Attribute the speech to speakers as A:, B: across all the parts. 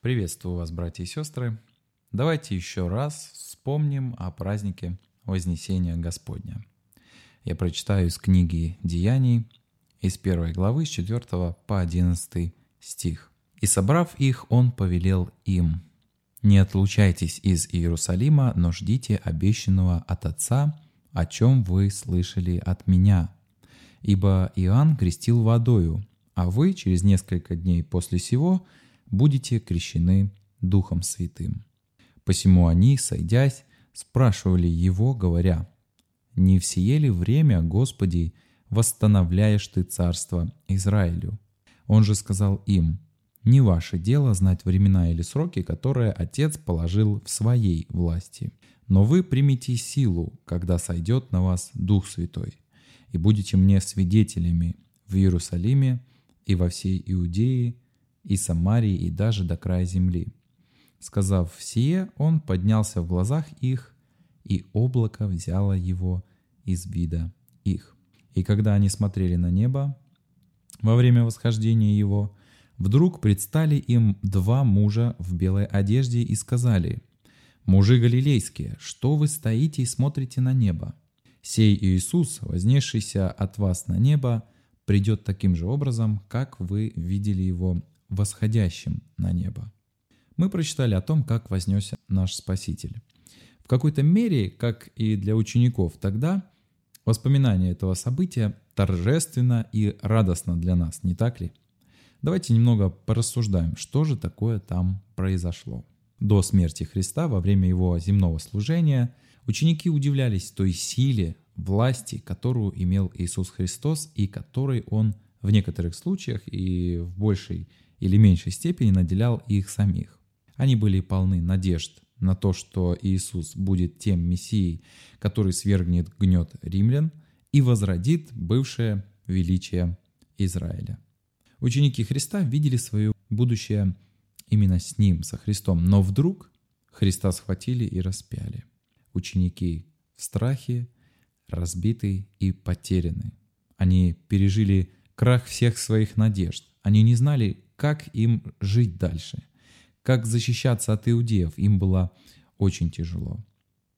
A: Приветствую вас, братья и сестры. Давайте еще раз вспомним о празднике Вознесения Господня. Я прочитаю из книги Деяний, из первой главы, с 4 по 11 стих. «И собрав их, он повелел им, «Не отлучайтесь из Иерусалима, но ждите обещанного от Отца, о чем вы слышали от меня. Ибо Иоанн крестил водою, а вы через несколько дней после сего – будете крещены Духом Святым. Посему они, сойдясь, спрашивали его, говоря, «Не в сие ли время, Господи, восстановляешь Ты царство Израилю?» Он же сказал им, «Не ваше дело знать времена или сроки, которые Отец положил в своей власти. Но вы примите силу, когда сойдет на вас Дух Святой, и будете мне свидетелями в Иерусалиме и во всей Иудее и Самарии, и даже до края земли. Сказав сие, он поднялся в глазах их, и облако взяло его из вида их. И когда они смотрели на небо во время восхождения его, вдруг предстали им два мужа в белой одежде и сказали, «Мужи галилейские, что вы стоите и смотрите на небо? Сей Иисус, вознесшийся от вас на небо, придет таким же образом, как вы видели его восходящим на небо. Мы прочитали о том, как вознесся наш Спаситель. В какой-то мере, как и для учеников тогда, воспоминание этого события торжественно и радостно для нас, не так ли? Давайте немного порассуждаем, что же такое там произошло. До смерти Христа, во время его земного служения, ученики удивлялись той силе, власти, которую имел Иисус Христос и которой Он в некоторых случаях и в большей или меньшей степени наделял их самих. Они были полны надежд на то, что Иисус будет тем Мессией, который свергнет гнет римлян и возродит бывшее величие Израиля. Ученики Христа видели свое будущее именно с Ним, со Христом, но вдруг Христа схватили и распяли. Ученики в страхе, разбиты и потеряны. Они пережили крах всех своих надежд. Они не знали, как им жить дальше, как защищаться от иудеев, им было очень тяжело.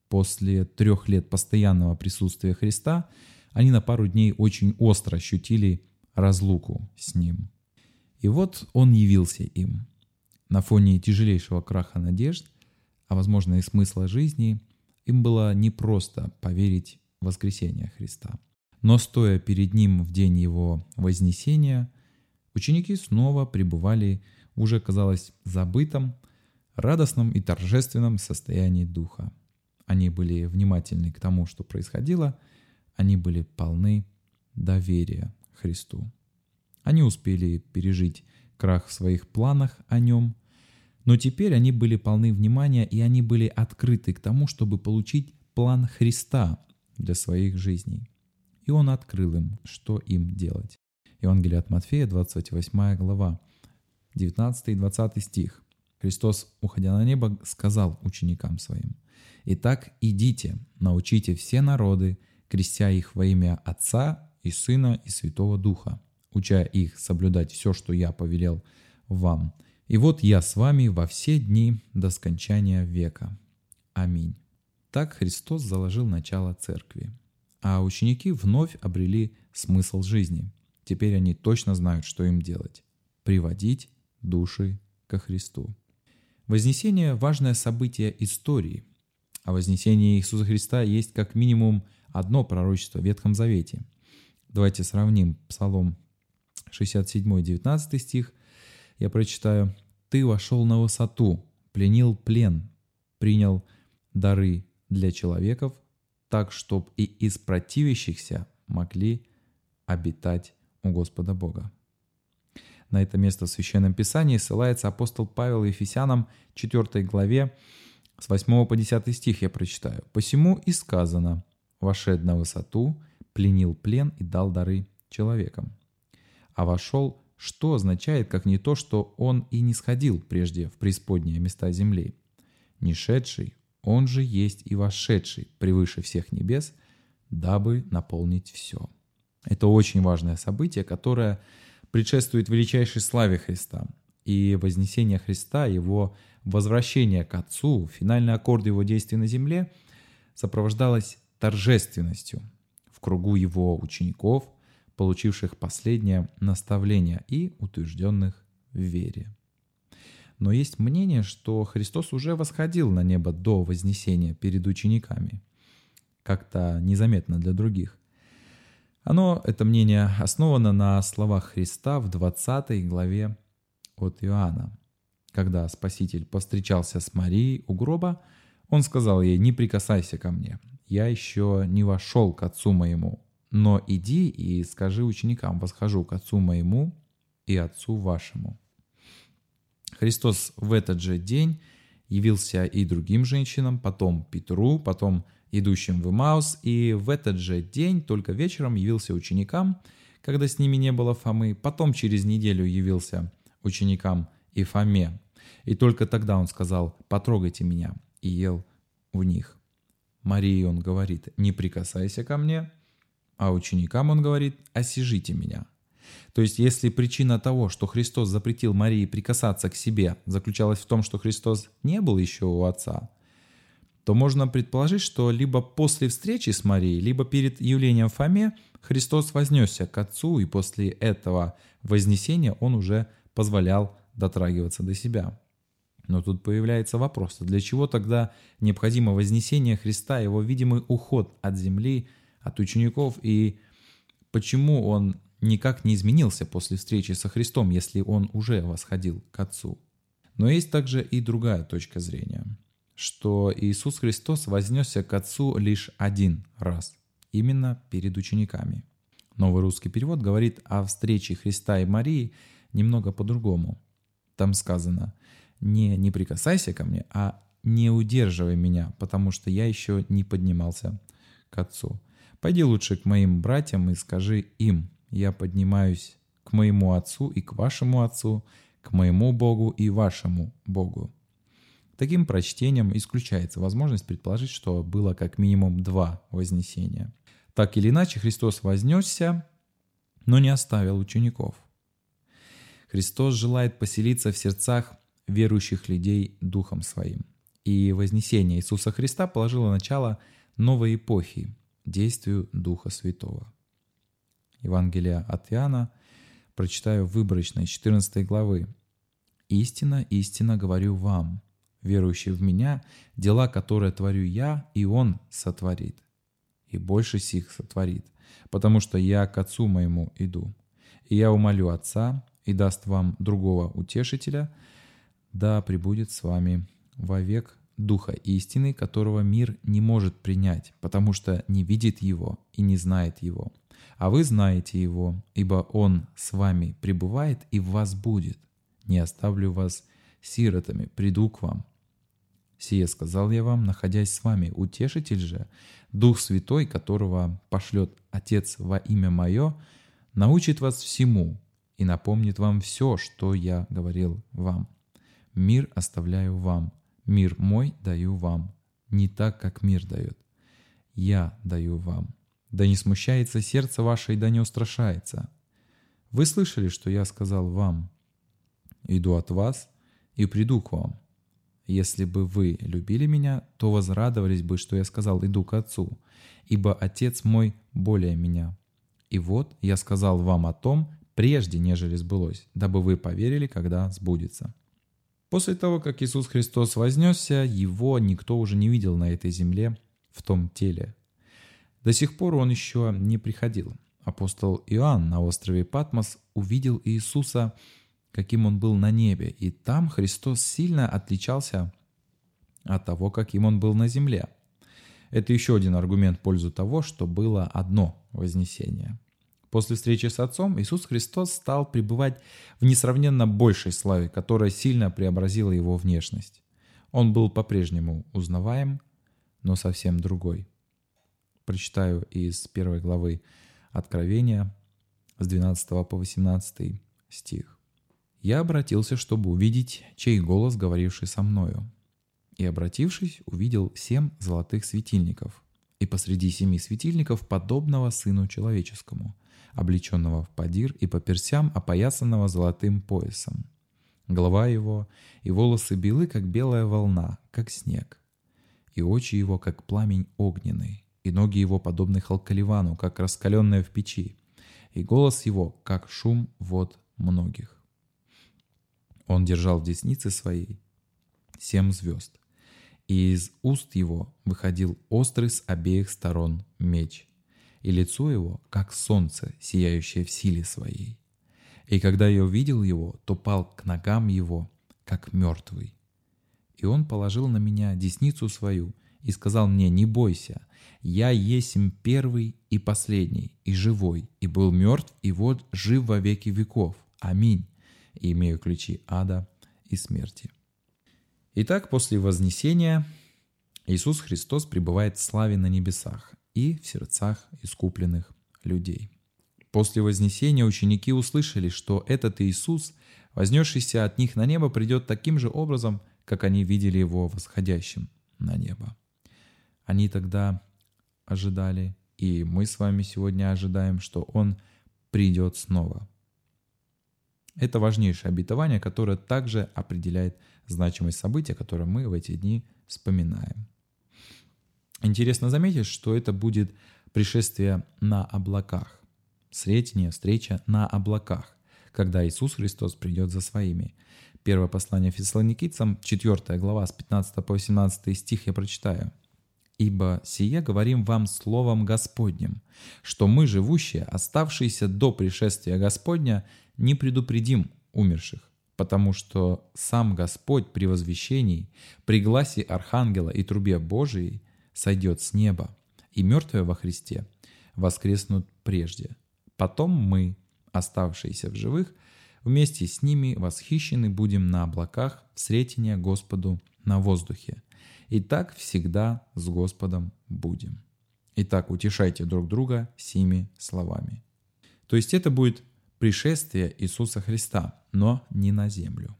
A: После трех лет постоянного присутствия Христа они на пару дней очень остро ощутили разлуку с Ним. И вот Он явился им. На фоне тяжелейшего краха надежд, а возможно и смысла жизни, им было непросто поверить в воскресение Христа. Но стоя перед Ним в день Его вознесения – Ученики снова пребывали уже, казалось, забытом, радостном и торжественном состоянии духа. Они были внимательны к тому, что происходило, они были полны доверия Христу. Они успели пережить крах в своих планах о нем, но теперь они были полны внимания и они были открыты к тому, чтобы получить план Христа для своих жизней. И Он открыл им, что им делать. Евангелие от Матфея, 28 глава, 19 и 20 стих. Христос, уходя на небо, сказал ученикам своим, «Итак, идите, научите все народы, крестя их во имя Отца и Сына и Святого Духа, уча их соблюдать все, что я повелел вам. И вот я с вами во все дни до скончания века. Аминь». Так Христос заложил начало церкви, а ученики вновь обрели смысл жизни – Теперь они точно знают, что им делать. Приводить души ко Христу. Вознесение – важное событие истории. О вознесении Иисуса Христа есть как минимум одно пророчество в Ветхом Завете. Давайте сравним Псалом 67, 19 стих. Я прочитаю. «Ты вошел на высоту, пленил плен, принял дары для человеков, так, чтоб и из противящихся могли обитать у Господа Бога. На это место в Священном Писании ссылается апостол Павел Ефесянам 4 главе с 8 по 10 стих я прочитаю. «Посему и сказано, вошед на высоту, пленил плен и дал дары человекам. А вошел, что означает, как не то, что он и не сходил прежде в преисподние места земли. Не шедший, он же есть и вошедший превыше всех небес, дабы наполнить все». Это очень важное событие, которое предшествует величайшей славе Христа. И вознесение Христа, его возвращение к Отцу, финальный аккорд его действий на земле сопровождалось торжественностью в кругу его учеников, получивших последнее наставление и утвержденных в вере. Но есть мнение, что Христос уже восходил на небо до Вознесения перед учениками, как-то незаметно для других. Оно, это мнение, основано на словах Христа в 20 главе от Иоанна. Когда Спаситель повстречался с Марией у гроба, он сказал ей, «Не прикасайся ко мне, я еще не вошел к Отцу моему, но иди и скажи ученикам, восхожу к Отцу моему и Отцу вашему». Христос в этот же день явился и другим женщинам, потом Петру, потом идущим в Имаус, и в этот же день, только вечером, явился ученикам, когда с ними не было Фомы, потом через неделю явился ученикам и Фоме, и только тогда он сказал «потрогайте меня» и ел в них. Марии он говорит «не прикасайся ко мне», а ученикам он говорит «осижите меня». То есть, если причина того, что Христос запретил Марии прикасаться к себе, заключалась в том, что Христос не был еще у Отца, то можно предположить, что либо после встречи с Марией, либо перед явлением Фоме Христос вознесся к Отцу, и после этого вознесения Он уже позволял дотрагиваться до себя. Но тут появляется вопрос, для чего тогда необходимо вознесение Христа, его видимый уход от земли, от учеников, и почему он никак не изменился после встречи со Христом, если он уже восходил к Отцу. Но есть также и другая точка зрения, что Иисус Христос вознесся к Отцу лишь один раз, именно перед учениками. Новый русский перевод говорит о встрече Христа и Марии немного по-другому. Там сказано «не не прикасайся ко мне, а не удерживай меня, потому что я еще не поднимался к Отцу. Пойди лучше к моим братьям и скажи им, я поднимаюсь к моему Отцу и к вашему Отцу, к моему Богу и вашему Богу. Таким прочтением исключается возможность предположить, что было как минимум два вознесения. Так или иначе, Христос вознесся, но не оставил учеников. Христос желает поселиться в сердцах верующих людей Духом Своим. И вознесение Иисуса Христа положило начало новой эпохи, действию Духа Святого. Евангелия от Иоанна, прочитаю выборочно из 14 главы. «Истина, истина говорю вам, верующий в Меня, дела, которые творю Я, и Он сотворит, и больше сих сотворит, потому что Я к Отцу моему иду. И я умолю Отца, и даст вам другого утешителя, да пребудет с вами вовек Духа истины, которого мир не может принять, потому что не видит Его и не знает Его а вы знаете Его, ибо Он с вами пребывает и в вас будет. Не оставлю вас сиротами, приду к вам. Сие сказал я вам, находясь с вами. Утешитель же, Дух Святой, которого пошлет Отец во имя Мое, научит вас всему и напомнит вам все, что я говорил вам. Мир оставляю вам, мир мой даю вам, не так, как мир дает. Я даю вам. Да не смущается сердце ваше и да не устрашается. Вы слышали, что я сказал вам? Иду от вас и приду к вам. Если бы вы любили меня, то возрадовались бы, что я сказал «иду к Отцу», ибо Отец мой более меня. И вот я сказал вам о том, прежде, нежели сбылось, дабы вы поверили, когда сбудется. После того, как Иисус Христос вознесся, Его никто уже не видел на этой земле в том теле, до сих пор он еще не приходил. Апостол Иоанн на острове Патмос увидел Иисуса, каким он был на небе, и там Христос сильно отличался от того, каким он был на земле. Это еще один аргумент в пользу того, что было одно вознесение. После встречи с Отцом Иисус Христос стал пребывать в несравненно большей славе, которая сильно преобразила его внешность. Он был по-прежнему узнаваем, но совсем другой прочитаю из первой главы Откровения с 12 по 18 стих. «Я обратился, чтобы увидеть, чей голос, говоривший со мною. И, обратившись, увидел семь золотых светильников, и посреди семи светильников подобного Сыну Человеческому, облеченного в падир и по персям опоясанного золотым поясом. Голова его и волосы белы, как белая волна, как снег. И очи его, как пламень огненный, и ноги его подобны халкаливану, как раскаленные в печи, и голос его, как шум вод многих. Он держал в деснице своей семь звезд, и из уст его выходил острый с обеих сторон меч, и лицо его, как солнце, сияющее в силе своей. И когда я увидел его, то пал к ногам его, как мертвый. И он положил на меня десницу свою и сказал мне, не бойся, я есмь первый и последний, и живой, и был мертв, и вот жив во веки веков. Аминь. И имею ключи ада и смерти. Итак, после Вознесения Иисус Христос пребывает в славе на небесах и в сердцах искупленных людей. После Вознесения ученики услышали, что этот Иисус, вознесшийся от них на небо, придет таким же образом, как они видели его восходящим на небо. Они тогда ожидали, и мы с вами сегодня ожидаем, что Он придет снова. Это важнейшее обетование, которое также определяет значимость события, которое мы в эти дни вспоминаем. Интересно заметить, что это будет пришествие на облаках, сретение, встреча на облаках, когда Иисус Христос придет за своими. Первое послание Фессалоникийцам, 4 глава, с 15 по 18 стих я прочитаю. «Ибо сие говорим вам словом Господним, что мы, живущие, оставшиеся до пришествия Господня, не предупредим умерших, потому что сам Господь при возвещении, при гласе Архангела и трубе Божией сойдет с неба, и мертвые во Христе воскреснут прежде. Потом мы, оставшиеся в живых, вместе с ними восхищены будем на облаках в сретение Господу на воздухе. И так всегда с Господом будем. Итак, утешайте друг друга сими словами. То есть это будет пришествие Иисуса Христа, но не на землю.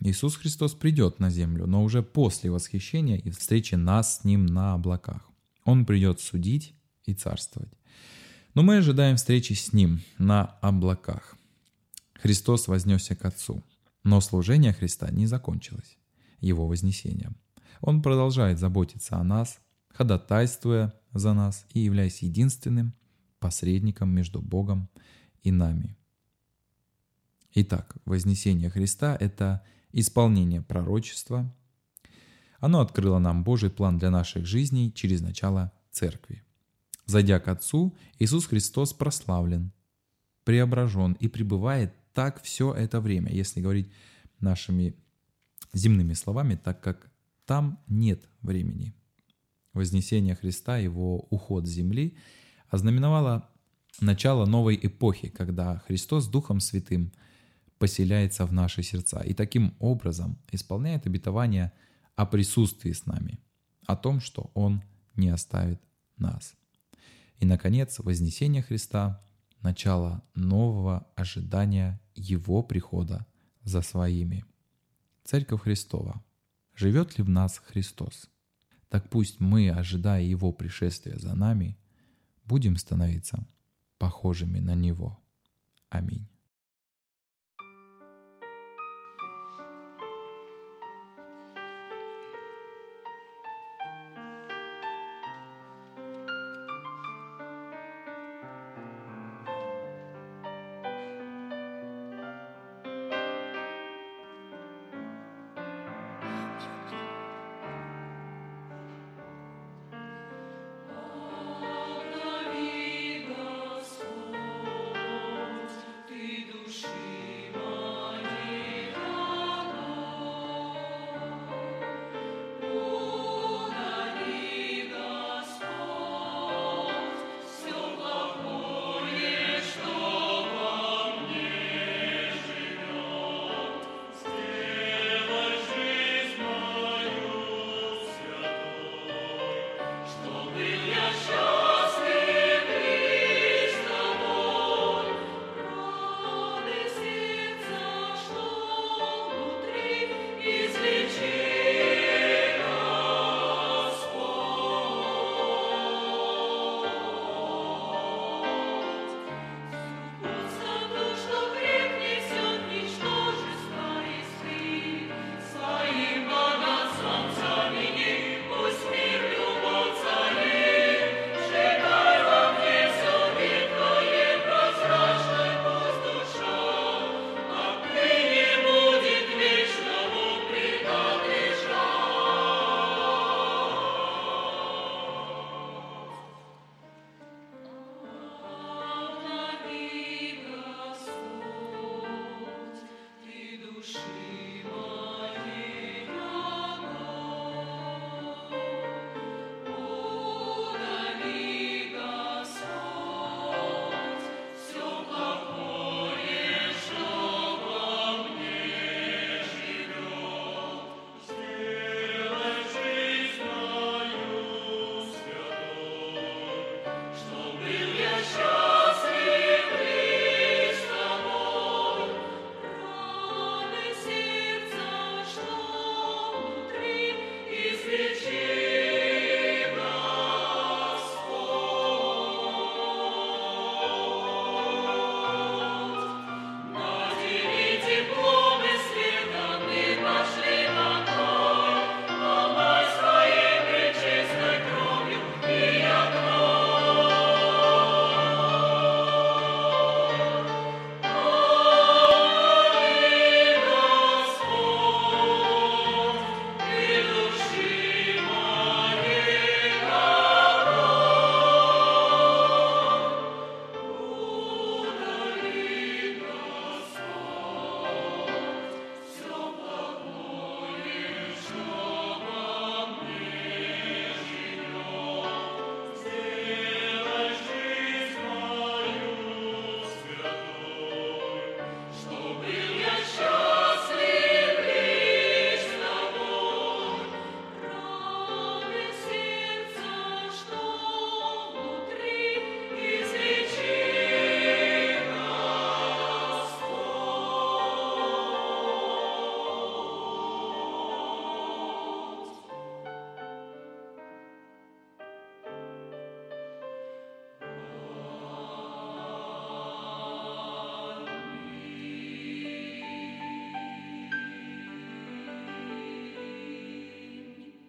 A: Иисус Христос придет на землю, но уже после восхищения и встречи нас с Ним на облаках. Он придет судить и царствовать. Но мы ожидаем встречи с Ним на облаках. Христос вознесся к Отцу, но служение Христа не закончилось Его вознесением. Он продолжает заботиться о нас, ходатайствуя за нас и являясь единственным посредником между Богом и нами. Итак, вознесение Христа — это исполнение пророчества. Оно открыло нам Божий план для наших жизней через начало Церкви. Зайдя к Отцу, Иисус Христос прославлен, преображен и пребывает так все это время, если говорить нашими земными словами, так как там нет времени. Вознесение Христа, его уход с земли ознаменовало начало новой эпохи, когда Христос Духом Святым – поселяется в наши сердца и таким образом исполняет обетование о присутствии с нами, о том, что Он не оставит нас. И, наконец, вознесение Христа – начало нового ожидания Его прихода за своими. Церковь Христова. Живет ли в нас Христос? Так пусть мы, ожидая Его пришествия за нами, будем становиться похожими на Него. Аминь.